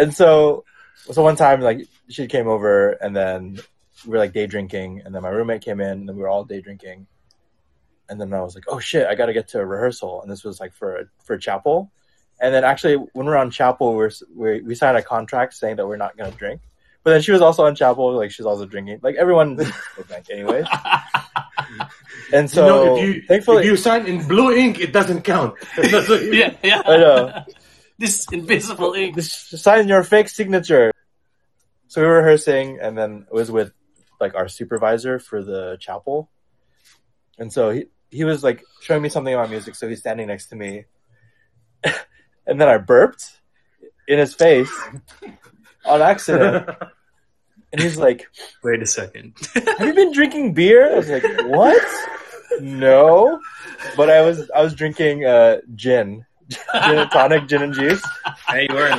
and so so one time like she came over and then we were like day drinking and then my roommate came in and then we were all day drinking and then i was like oh shit i gotta get to a rehearsal and this was like for for chapel and then actually when we are on chapel we're, we we signed a contract saying that we're not gonna drink but then she was also on chapel like she's also drinking like everyone drank anyways and so you know, if you thankfully if you sign in blue ink, it doesn't count. That's what you- yeah, yeah. I know. This invisible ink. Just sign your fake signature. So we were rehearsing, and then it was with like our supervisor for the chapel, and so he he was like showing me something about music. So he's standing next to me, and then I burped in his face on accident, and he's like, Wait a second. "Have you been drinking beer?" I was like, "What? No," but I was I was drinking uh, gin, gin and tonic, gin and juice. Hey, you were in